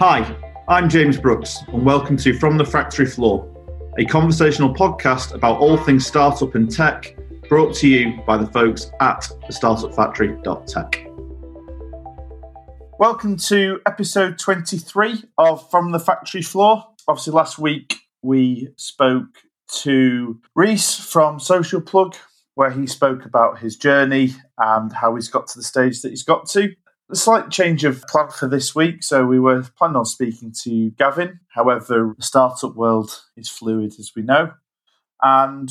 Hi, I'm James Brooks, and welcome to From the Factory Floor, a conversational podcast about all things startup and tech, brought to you by the folks at thestartupfactory.tech. Welcome to episode 23 of From the Factory Floor. Obviously, last week we spoke to Reese from Social Plug, where he spoke about his journey and how he's got to the stage that he's got to. A slight change of plan for this week. So we were planning on speaking to Gavin. However, the startup world is fluid, as we know. And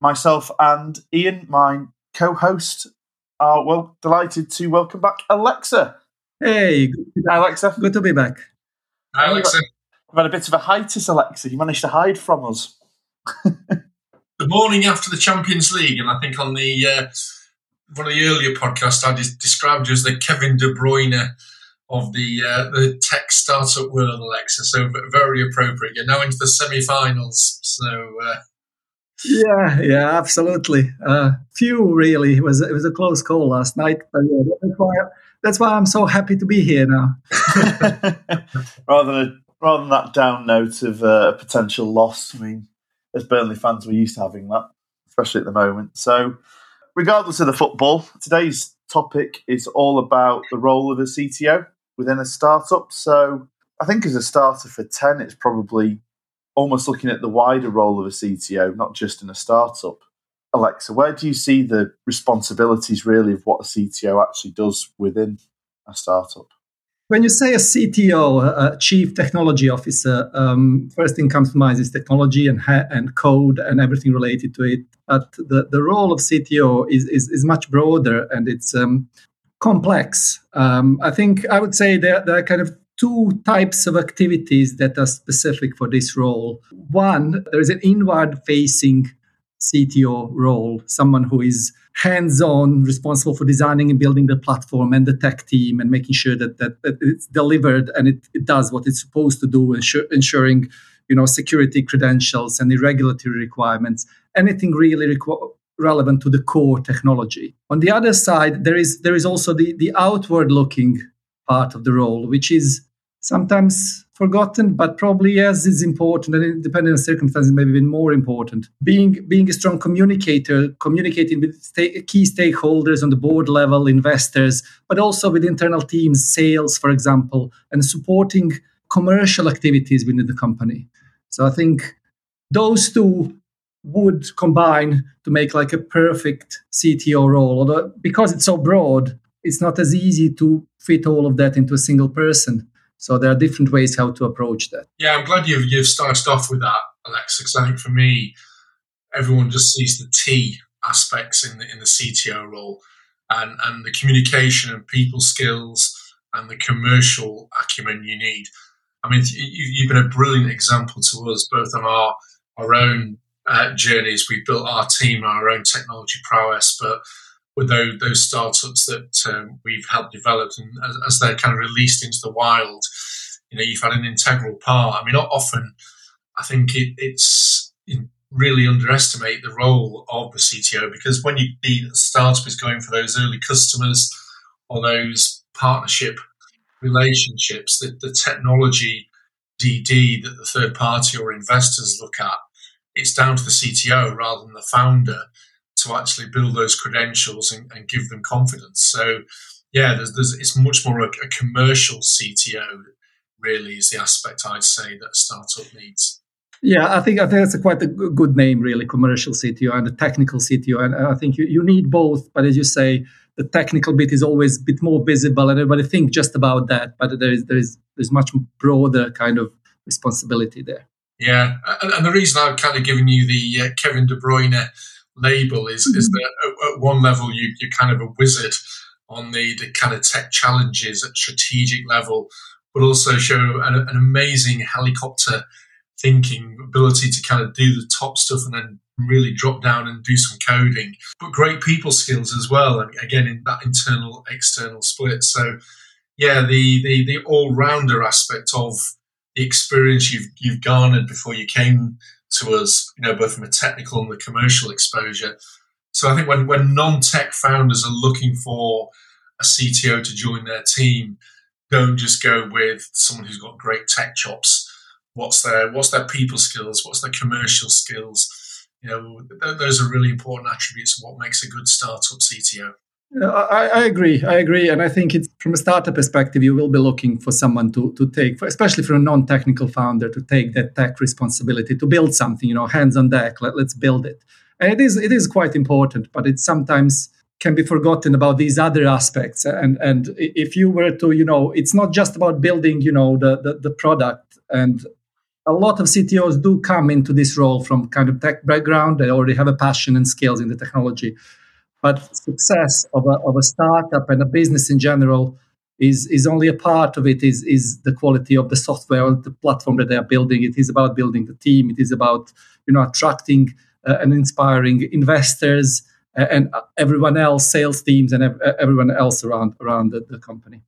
myself and Ian, my co-host, are well delighted to welcome back Alexa. Hey, Hi, Alexa. good to be back. Hi, Alexa. We've had a bit of a hiatus, Alexa. You managed to hide from us. The morning after the Champions League, and I think on the uh, one of the earlier podcasts, I just described you as the Kevin De Bruyne of the uh, the tech startup world, Alexa. So very appropriate. You're now into the semi-finals. So uh, Yeah, yeah, absolutely. Uh, few really. It was it was a close call last night, but yeah, that's why that's why I'm so happy to be here now. rather than rather than that down note of uh, a potential loss. I mean, as Burnley fans, we're used to having that, especially at the moment. So, regardless of the football, today's topic is all about the role of a CTO within a startup. So, I think as a starter for ten, it's probably almost looking at the wider role of a CTO, not just in a startup. Alexa, where do you see the responsibilities really of what a CTO actually does within a startup? When you say a CTO, a Chief Technology Officer, um, first thing comes to mind is technology and ha- and code and everything related to it. But the, the role of CTO is, is, is much broader and it's um, complex. Um, I think I would say there, there are kind of two types of activities that are specific for this role. One, there is an inward facing CTO role, someone who is hands on, responsible for designing and building the platform and the tech team and making sure that, that, that it's delivered and it, it does what it's supposed to do, ensure, ensuring you know security credentials and the regulatory requirements, anything really requ- relevant to the core technology. On the other side, there is there is also the, the outward looking part of the role, which is sometimes forgotten, but probably as is important, and depending on circumstances, maybe even more important. Being being a strong communicator, communicating with key stakeholders on the board level, investors, but also with internal teams, sales, for example, and supporting commercial activities within the company. So I think those two would combine to make like a perfect CTO role. Although because it's so broad, it's not as easy to fit all of that into a single person. So there are different ways how to approach that. yeah, I'm glad you've you've started off with that. Because I think for me, everyone just sees the T aspects in the in the CTO role, and and the communication and people skills and the commercial acumen you need. I mean, you, you've been a brilliant example to us, both on our our own uh, journeys. We've built our team, our own technology prowess, but with those, those startups that um, we've helped develop, and as, as, they're kind of released into the wild, you know, you've had an integral part. I mean, often, I think it, it's really underestimate the role of the CTO because when you the startup is going for those early customers or those partnership relationships, that the technology DD that the third party or investors look at, it's down to the CTO rather than the founder to actually build those credentials and, and give them confidence. So, yeah, there's, there's, it's much more a, a, commercial CTO. Really, is the aspect I'd say that a startup needs. Yeah, I think I think that's a quite a good name, really, commercial CTO and a technical CTO, and I think you, you need both. But as you say, the technical bit is always a bit more visible, and everybody think just about that. But there is there is there's much broader kind of responsibility there. Yeah, and, and the reason I've kind of given you the uh, Kevin De Bruyne label is is mm-hmm. that at, at, one level you you're kind of a wizard on the the kind of tech challenges at strategic level, but also show an, an amazing helicopter thinking ability to kind of do the top stuff and then really drop down and do some coding, but great people skills as well. And again, in that internal external split. So, yeah, the the the all rounder aspect of the experience you've you've garnered before you came to us, you know, both from a technical and the commercial exposure. So I think when, when non-tech founders are looking for a CTO to join their team, don't just go with someone who's got great tech chops. What's their what's their people skills? What's their commercial skills? You know, th- those are really important attributes of what makes a good startup CTO. I, I, agree. I agree, and I think it's from a startup perspective, you will be looking for someone to to take, especially for a non-technical founder, to take that tech responsibility to build something. You know, hands on deck. Let, let's build it, and it is it is quite important. But it sometimes can be forgotten about these other aspects. And and if you were to, you know, it's not just about building, you know, the the, the product and a lot of CTOs do come into this role from kind of tech background. They already have a passion and skills in the technology but success of a, of a startup and a business in general is is only a part of it is is the quality of the software or the platform that they are building. It is about building the team. It is about you know attracting uh, and inspiring investors uh, and everyone else sales teams and ev- everyone else around around the, the company.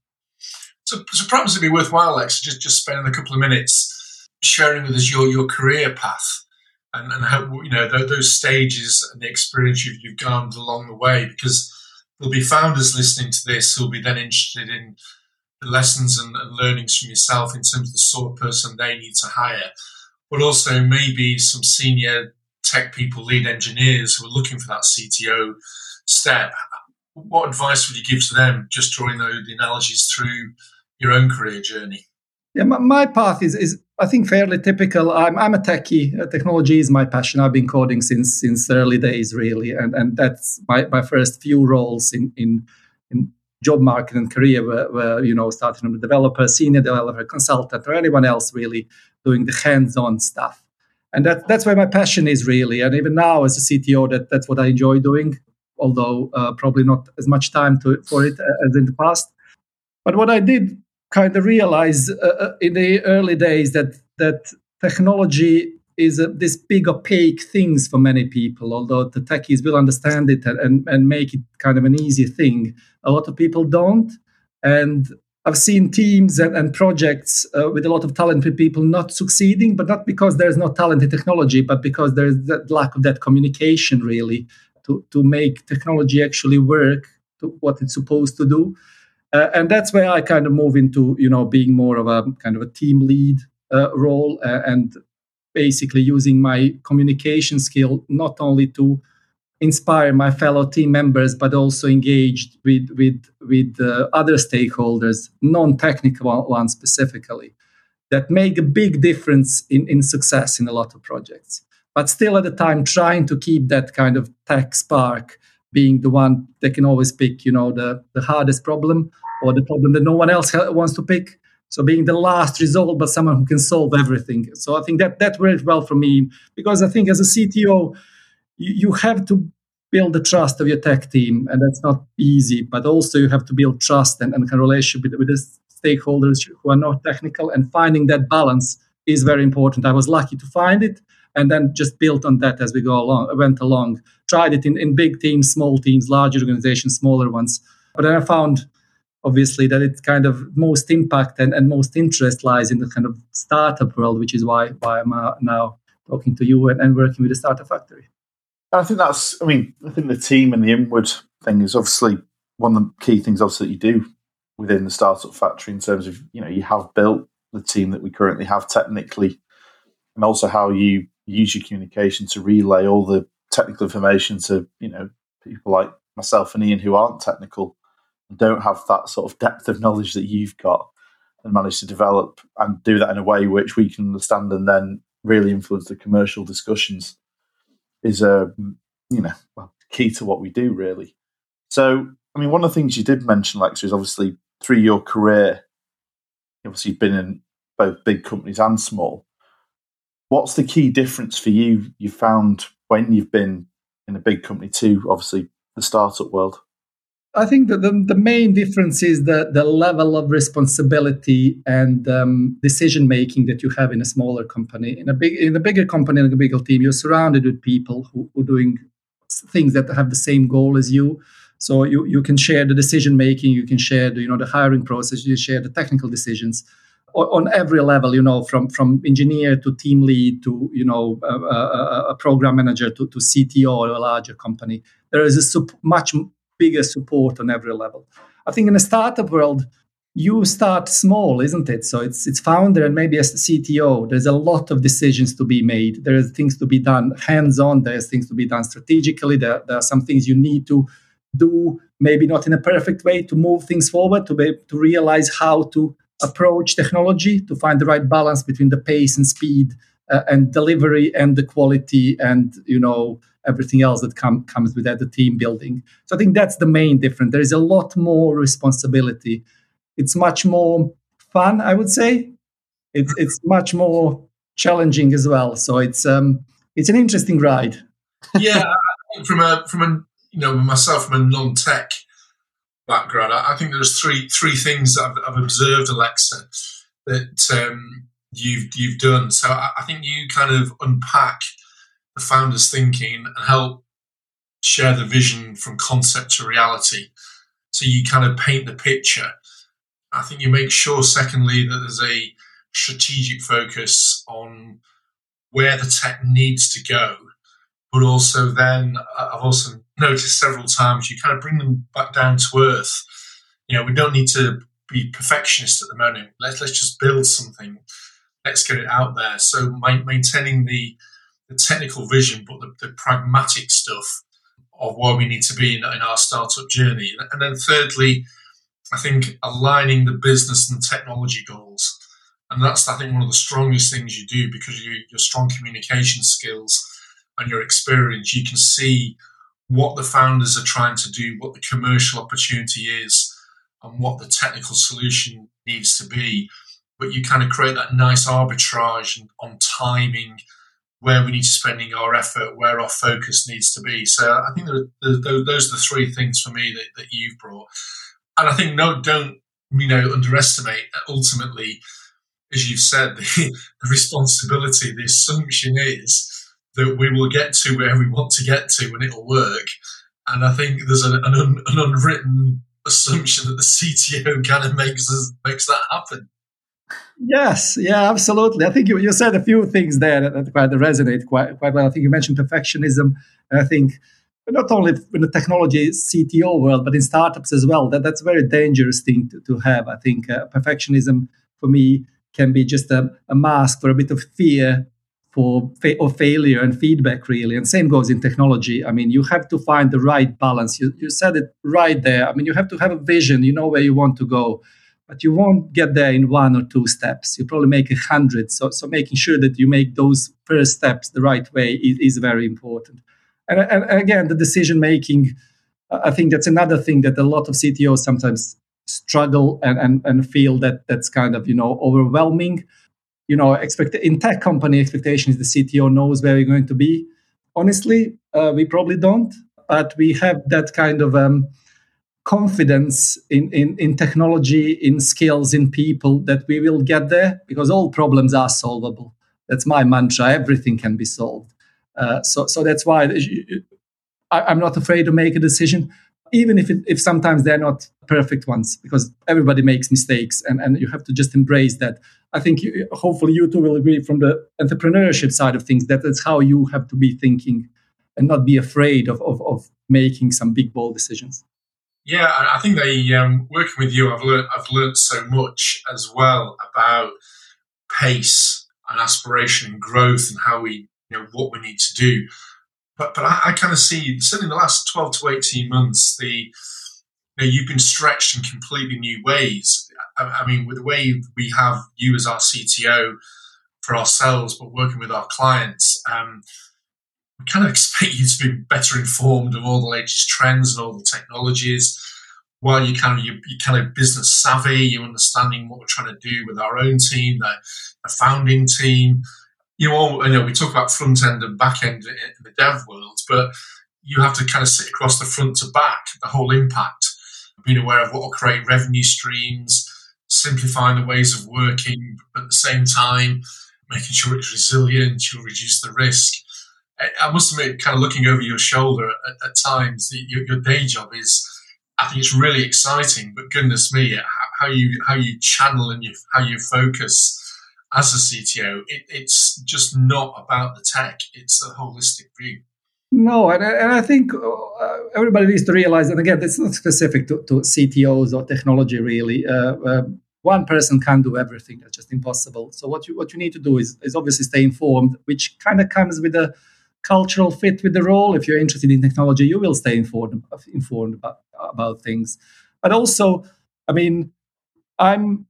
So, so perhaps it'd be worthwhile alex just just spending a couple of minutes sharing with us your your career path and, and how you know those stages and the experience you've, you've garnered along the way because there'll be founders listening to this who'll be then interested in the lessons and, and learnings from yourself in terms of the sort of person they need to hire. But also maybe some senior tech people lead engineers who are looking for that cto step. What advice would you give to them? Just drawing those, the analogies through your own career journey. Yeah, my, my path is, is I think fairly typical. I'm I'm a techie. Uh, technology is my passion. I've been coding since since early days, really, and and that's my, my first few roles in in in job market and career where, where you know starting from a developer, senior developer, consultant, or anyone else really doing the hands-on stuff. And that that's where my passion is really. And even now as a CTO, that that's what I enjoy doing. Although uh, probably not as much time to, for it uh, as in the past. But what I did kind of realize uh, uh, in the early days that that technology is a, this big opaque things for many people although the techies will understand it and, and make it kind of an easy thing. A lot of people don't. And i've seen teams and, and projects uh, with a lot of talented people not succeeding but not because there's no talent in technology but because there's that lack of that communication really to, to make technology actually work to what it's supposed to do uh, and that's where I kind of move into, you know, being more of a kind of a team lead uh, role uh, and basically using my communication skill not only to inspire my fellow team members, but also engaged with with with uh, other stakeholders, non-technical ones specifically, that make a big difference in in success in a lot of projects. But still, at the time, trying to keep that kind of tech spark being the one that can always pick, you know, the, the hardest problem or the problem that no one else wants to pick. So being the last result, but someone who can solve everything. So I think that that worked well for me because I think as a CTO, you, you have to build the trust of your tech team, and that's not easy. But also you have to build trust and, and a relationship with, with the stakeholders who are not technical, and finding that balance is very important. I was lucky to find it, and then just built on that as we go along, went along. Tried it in, in big teams, small teams, large organizations, smaller ones. But then I found, obviously, that it's kind of most impact and, and most interest lies in the kind of startup world, which is why why I'm uh, now talking to you and, and working with the Startup Factory. I think that's, I mean, I think the team and the inward thing is obviously one of the key things, obviously, that you do within the Startup Factory in terms of, you know, you have built the team that we currently have technically and also how you use your communication to relay all the technical information to you know people like myself and Ian who aren't technical and don't have that sort of depth of knowledge that you've got and manage to develop and do that in a way which we can understand and then really influence the commercial discussions is a um, you know well, key to what we do really. So i mean one of the things you did mention lex is obviously through your career obviously you've been in both big companies and small What's the key difference for you you found when you've been in a big company to obviously the startup world? I think that the, the main difference is the, the level of responsibility and um, decision making that you have in a smaller company. In a big in a bigger company, in a bigger team, you're surrounded with people who, who are doing things that have the same goal as you. So you, you can share the decision making, you can share the you know the hiring process, you share the technical decisions on every level, you know, from from engineer to team lead to you know a, a, a program manager to, to CTO or a larger company. There is a sup- much bigger support on every level. I think in a startup world, you start small, isn't it? So it's it's founder and maybe as CTO, there's a lot of decisions to be made. There's things to be done hands-on. There's things to be done strategically. There, there are some things you need to do, maybe not in a perfect way, to move things forward, to be to realize how to approach technology, to find the right balance between the pace and speed uh, and delivery and the quality and you know everything else that com- comes with that, the team building. So I think that's the main difference. There is a lot more responsibility it's much more fun, I would say. It's it's much more challenging as well. So it's um it's an interesting ride. yeah, from a from a you know myself from a non-tech background, I, I think there's three three things that I've, I've observed, Alexa, that um, you've you've done. So I, I think you kind of unpack the founder's thinking and help share the vision from concept to reality. So you kind of paint the picture I think you make sure, secondly, that there's a strategic focus on where the tech needs to go, but also then uh, I've also noticed several times you kind of bring them back down to earth. You know, we don't need to be perfectionists at the moment. Let's let's just build something. Let's get it out there. So maintaining the the technical vision, but the, the pragmatic stuff of where we need to be in, in our startup journey. And then thirdly, I think aligning the business and technology goals. And that's, I think, one of the strongest things you do because you, your strong communication skills and your experience, you can see what the founders are trying to do, what the commercial opportunity is, and what the technical solution needs to be. But you kind of create that nice arbitrage on timing, where we need to spending our effort, where our focus needs to be. So I think those are the three things for me that, that you've brought and I think no, don't you know underestimate ultimately, as you've said, the, the responsibility. The assumption is that we will get to where we want to get to, and it'll work. And I think there's an, an, un, an unwritten assumption that the CTO kind of makes us, makes that happen. Yes, yeah, absolutely. I think you, you said a few things there that, that quite resonate quite quite well. I think you mentioned perfectionism, and I think not only in the technology CTO world, but in startups as well. That that's a very dangerous thing to, to have. I think uh, perfectionism for me can be just a, a mask for a bit of fear for fa- or failure and feedback really. And same goes in technology. I mean you have to find the right balance. You, you said it right there. I mean you have to have a vision. You know where you want to go but you won't get there in one or two steps. You probably make a hundred. So, so making sure that you make those first steps the right way is, is very important. And, and again, the decision making, I think that's another thing that a lot of CTOs sometimes struggle and, and, and feel that that's kind of, you know, overwhelming. You know, expect in tech company expectation is the CTO knows where we're going to be. Honestly, uh, we probably don't, but we have that kind of um, confidence in, in, in technology, in skills, in people that we will get there because all problems are solvable. That's my mantra. Everything can be solved. Uh, so, so that's why I, am not afraid to make a decision, even if it, if sometimes they're not perfect ones, because everybody makes mistakes, and, and you have to just embrace that. I think you, hopefully you two will agree from the entrepreneurship side of things that that's how you have to be thinking, and not be afraid of of, of making some big bold decisions. Yeah, I think they um, working with you. I've learned I've learned so much as well about pace and aspiration and growth and how we you know what we need to do. But but I, I kind of see certainly in the last twelve to eighteen months the you know, you've been stretched in completely new ways. I, I mean, with the way we have you as our CTO for ourselves, but working with our clients, um, we kind of expect you to be better informed of all the latest trends and all the technologies. While you kind of you, you kind of business savvy, you're understanding what we're trying to do with our own team, the, the founding team, you all, you know, we talk about front end and back end in the dev world, but you have to kind of sit across the front to back, the whole impact, being aware of what will create revenue streams, simplifying the ways of working, but at the same time, making sure it's resilient, you'll reduce the risk. I must admit, kind of looking over your shoulder at, at times, your, your, day job is, I think it's really exciting. But goodness me, how you how you channel and you, how you focus as a CTO, it, it's just not about the tech; it's a holistic view. No, and, and I think uh, everybody needs to realize, and again, it's not specific to, to CTOs or technology really. Uh, uh, one person can't do everything; that's just impossible. So what you what you need to do is, is obviously stay informed, which kind of comes with a cultural fit with the role. If you're interested in technology, you will stay informed informed about, about things. But also, I mean, I'm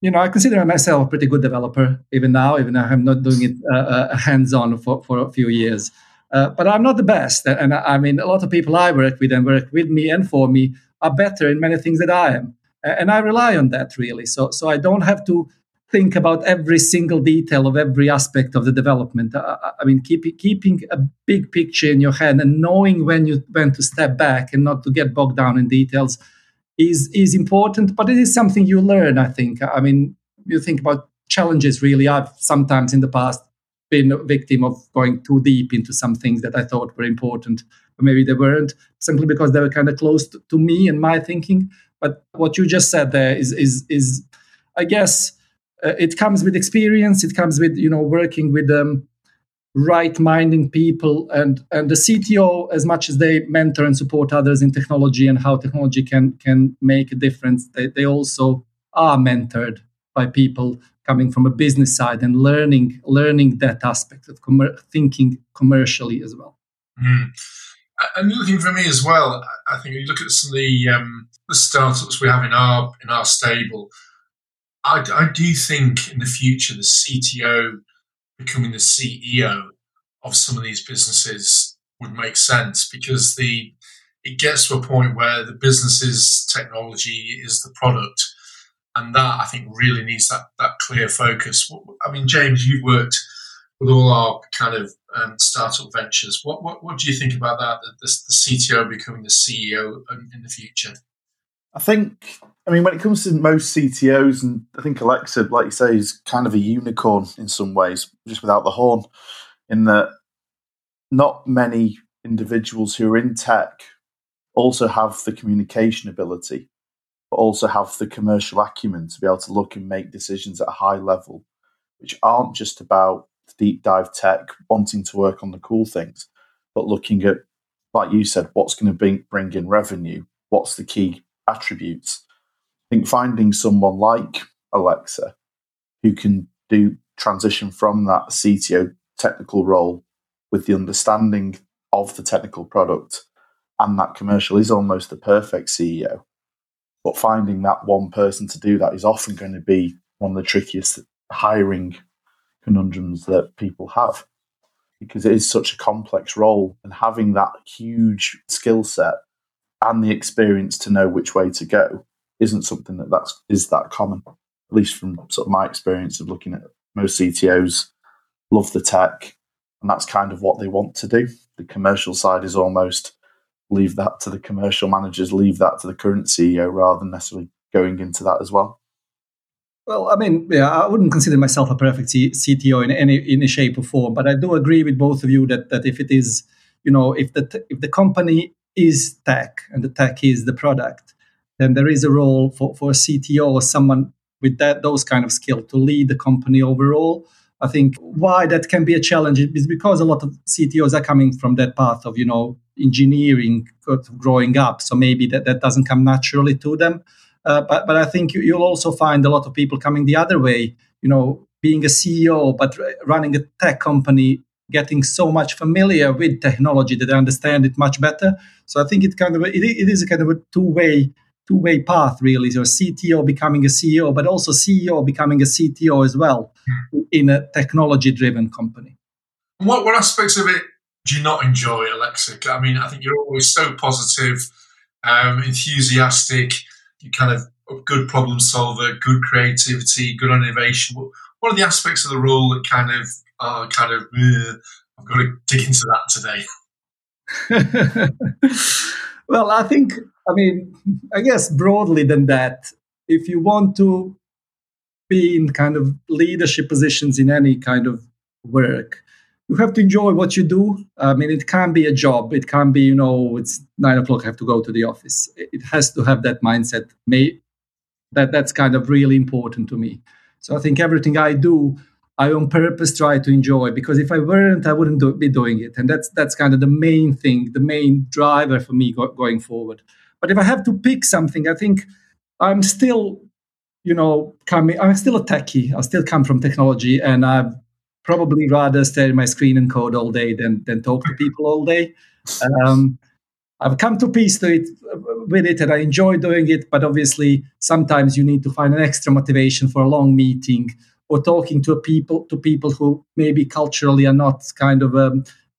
you know, I consider myself a pretty good developer even now, even though I'm not doing it uh, uh, hands-on for, for a few years. Uh, but I'm not the best. And I mean, a lot of people I work with and work with me and for me are better in many things than I am. And I rely on that really. So, so I don't have to think about every single detail of every aspect of the development. I, I mean, keep, keeping a big picture in your head and knowing when you when to step back and not to get bogged down in details is is important. But it is something you learn. I think. I mean, you think about challenges. Really, I've sometimes in the past been a victim of going too deep into some things that I thought were important, but maybe they weren't, simply because they were kind of close to, to me and my thinking. But what you just said there is is is, I guess, uh, it comes with experience. It comes with you know working with um, right-minded people and and the CTO as much as they mentor and support others in technology and how technology can can make a difference. They they also are mentored by people coming from a business side and learning learning that aspect of com- thinking commercially as well. Mm. And looking for me as well, I think you look at some of the um, the startups we have in our in our stable. I, I do think in the future the CTO becoming the CEO of some of these businesses would make sense because the it gets to a point where the business's technology is the product and that I think really needs that that clear focus. I mean, James, you've worked with all our kind of um, startup ventures. What, what what do you think about that? The, the, the CTO becoming the CEO in the future. I think, I mean, when it comes to most CTOs, and I think Alexa, like you say, is kind of a unicorn in some ways, just without the horn, in that not many individuals who are in tech also have the communication ability but also have the commercial acumen to be able to look and make decisions at a high level, which aren't just about deep dive tech, wanting to work on the cool things, but looking at, like you said, what's going to bring, bring in revenue, what's the key attributes. I think finding someone like Alexa who can do transition from that CTO technical role with the understanding of the technical product and that commercial is almost the perfect CEO but finding that one person to do that is often going to be one of the trickiest hiring conundrums that people have because it is such a complex role and having that huge skill set and the experience to know which way to go isn't something that that's is that common at least from sort of my experience of looking at most CTOs love the tech and that's kind of what they want to do. The commercial side is almost leave that to the commercial managers, leave that to the current CEO rather than necessarily going into that as well? Well, I mean, yeah, I wouldn't consider myself a perfect CTO in any in a shape or form, but I do agree with both of you that that if it is, you know, if the t- if the company is tech and the tech is the product, then there is a role for, for a CTO or someone with that those kind of skill to lead the company overall. I think why that can be a challenge is because a lot of CTOs are coming from that path of you know engineering growing up. So maybe that, that doesn't come naturally to them. Uh, but, but I think you, will also find a lot of people coming the other way, you know, being a CEO, but running a tech company, getting so much familiar with technology that they understand it much better. So I think it kind of it, it is a kind of a two way two way path really. So CTO becoming a CEO, but also CEO becoming a CTO as well mm. in a technology driven company. What what aspects of it do you not enjoy, Alexa? I mean, I think you're always so positive, um, enthusiastic. You kind of a good problem solver, good creativity, good innovation. What, are the aspects of the role that kind of are kind of? I've got to dig into that today. well, I think. I mean, I guess broadly than that, if you want to be in kind of leadership positions in any kind of work, you have to enjoy what you do. I mean, it can be a job. It can be, you know, it's nine o'clock. I have to go to the office. It has to have that mindset. May that that's kind of really important to me. So I think everything I do, I on purpose try to enjoy because if I weren't, I wouldn't do, be doing it, and that's that's kind of the main thing, the main driver for me go, going forward. But if I have to pick something, I think I'm still, you know, coming. I'm still a techie. I still come from technology, and I've probably rather stare at my screen and code all day than than talk to people all day. Um, I've come to peace to it with it, and I enjoy doing it. But obviously, sometimes you need to find an extra motivation for a long meeting or talking to people to people who maybe culturally are not kind of a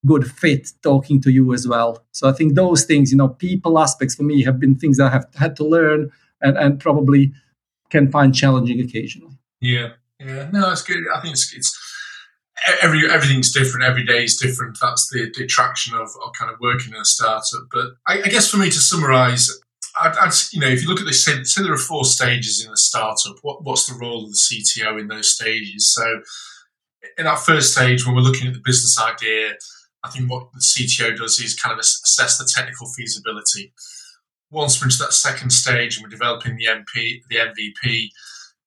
good fit talking to you as well. So I think those things, you know, people aspects for me have been things I have had to learn and, and probably can find challenging occasionally. Yeah, yeah, no, it's good. I think it's, it's every everything's different. Every day is different. That's the, the attraction of, of kind of working in a startup. But I, I guess for me to summarize, I'd, I'd, you know, if you look at this, say, say there are four stages in a startup. What, what's the role of the CTO in those stages? So, in that first stage, when we're looking at the business idea, I think what the CTO does is kind of assess the technical feasibility. Once we're into that second stage and we're developing the MP, the MVP,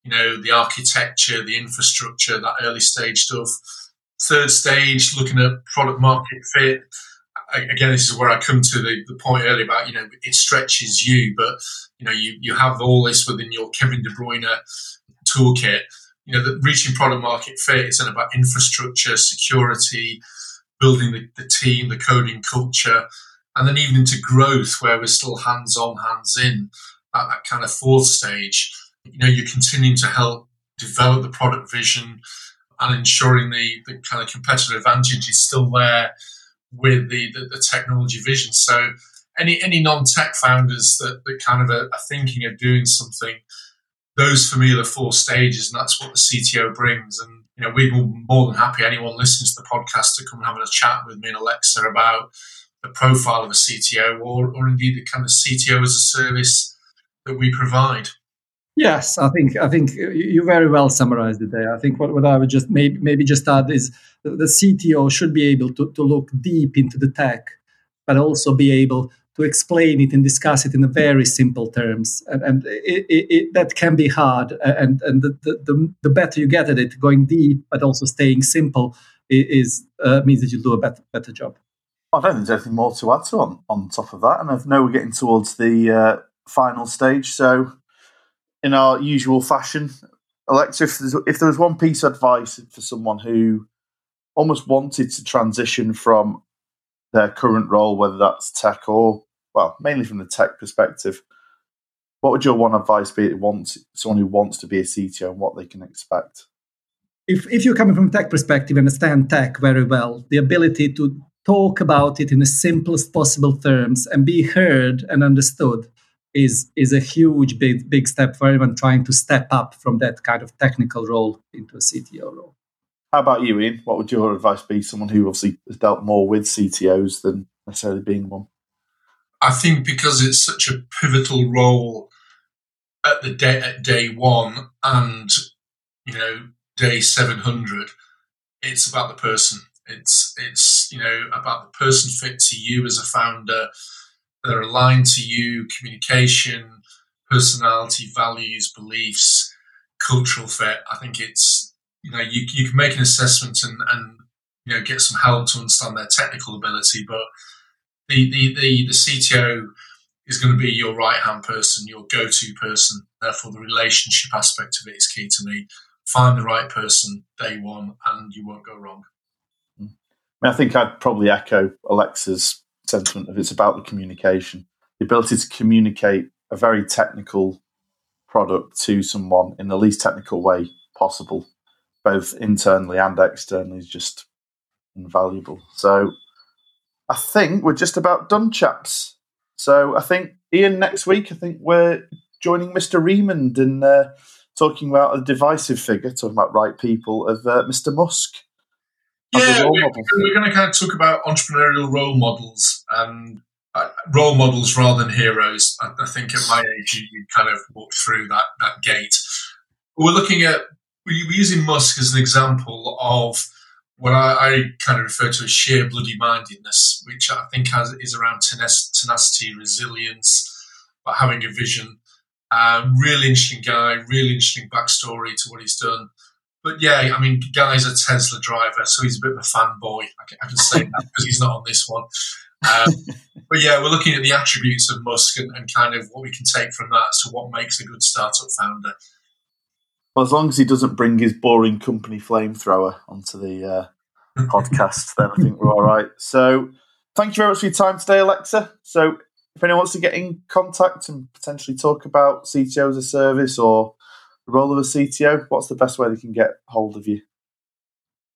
you know, the architecture, the infrastructure, that early stage stuff third stage, looking at product market fit. Again, this is where I come to the, the point earlier about, you know, it stretches you, but, you know, you, you have all this within your Kevin De Bruyne toolkit. You know, the reaching product market fit is then about infrastructure, security, building the, the team, the coding culture, and then even into growth where we're still hands on, hands in at that kind of fourth stage. You know, you're continuing to help develop the product vision, and ensuring the, the kind of competitive advantage is still there with the, the, the technology vision. So any any non-tech founders that, that kind of are, are, thinking of doing something, those for me are the four stages, and that's what the CTO brings. And you know, we'd be more than happy anyone listening to the podcast to come and have a chat with me and Alexa about the profile of a CTO, or or indeed the kind of CTO as a service that we provide. Yes, I think I think you very well summarized it there. I think what, what I would just maybe maybe just add is the CTO should be able to, to look deep into the tech, but also be able to explain it and discuss it in very simple terms. And, and it, it, it, that can be hard. And, and the, the, the, better you get at it, going deep, but also staying simple, is uh, means that you do a better, better job. I don't think there's anything more to add to on, on top of that. And I know we're getting towards the uh, final stage. So in our usual fashion, Alexa, if, if there was one piece of advice for someone who almost wanted to transition from their current role, whether that's tech or, well, mainly from the tech perspective, what would your one advice be to someone who wants to be a CTO and what they can expect? If, if you're coming from a tech perspective, and understand tech very well, the ability to talk about it in the simplest possible terms and be heard and understood is is a huge big big step for anyone trying to step up from that kind of technical role into a CTO role. How about you, Ian? What would your advice be? Someone who obviously has dealt more with CTOs than necessarily being one. I think because it's such a pivotal role at the day at day one and you know day seven hundred, it's about the person. It's it's you know about the person fit to you as a founder that are aligned to you, communication, personality, values, beliefs, cultural fit. I think it's, you know, you, you can make an assessment and, and, you know, get some help to understand their technical ability, but the, the, the, the CTO is going to be your right hand person, your go to person. Therefore, the relationship aspect of it is key to me. Find the right person day one, and you won't go wrong. Mm. I think I'd probably echo Alexa's sentiment of it's about the communication, the ability to communicate a very technical product to someone in the least technical way possible, both internally and externally, is just invaluable. So I think we're just about done, chaps. So I think Ian next week. I think we're joining Mr. Riemund in uh, talking about a divisive figure, talking about right people of uh, Mr. Musk. Yeah, we're, we're, going to kind of talk about entrepreneurial role models and uh, role models rather than heroes. I, I think at my age, you, you, kind of walk through that that gate. We're looking at we're using Musk as an example of what I, I kind of refer to as sheer bloody mindedness, which I think has, is around tenacity, resilience, but having a vision. Um, really interesting guy, really interesting backstory to what he's done but yeah, I mean, Guy's a Tesla driver, so he's a bit of a fanboy. I can, I can say that because he's not on this one. Um, but yeah, we're looking at the attributes of Musk and, and, kind of what we can take from that. So, what makes a good startup founder? Well, as long as he doesn't bring his boring company flamethrower onto the uh, podcast, then I think we're all right. So, thank you very much for your time today, Alexa. So, if anyone wants to get in contact and potentially talk about CTO as a service or the role of a CTO, what's the best way they can get hold of you?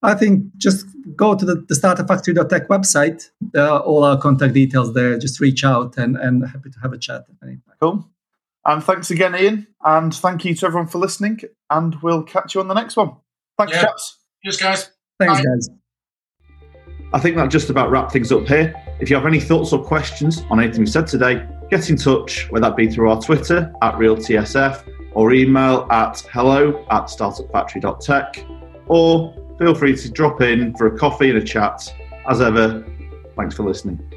I think just go to the, the startupfactory.tech website. There are all our contact details there. Just reach out and, and happy to have a chat. Cool. And thanks again, Ian. And thank you to everyone for listening. And we'll catch you on the next one. Thanks, yeah. chaps. Cheers, guys. Thanks, Bye. guys. I think that just about wrap things up here. If you have any thoughts or questions on anything we said today, get in touch, whether that be through our Twitter at RealTSF or email at hello at startupfactory.tech or feel free to drop in for a coffee and a chat. As ever, thanks for listening.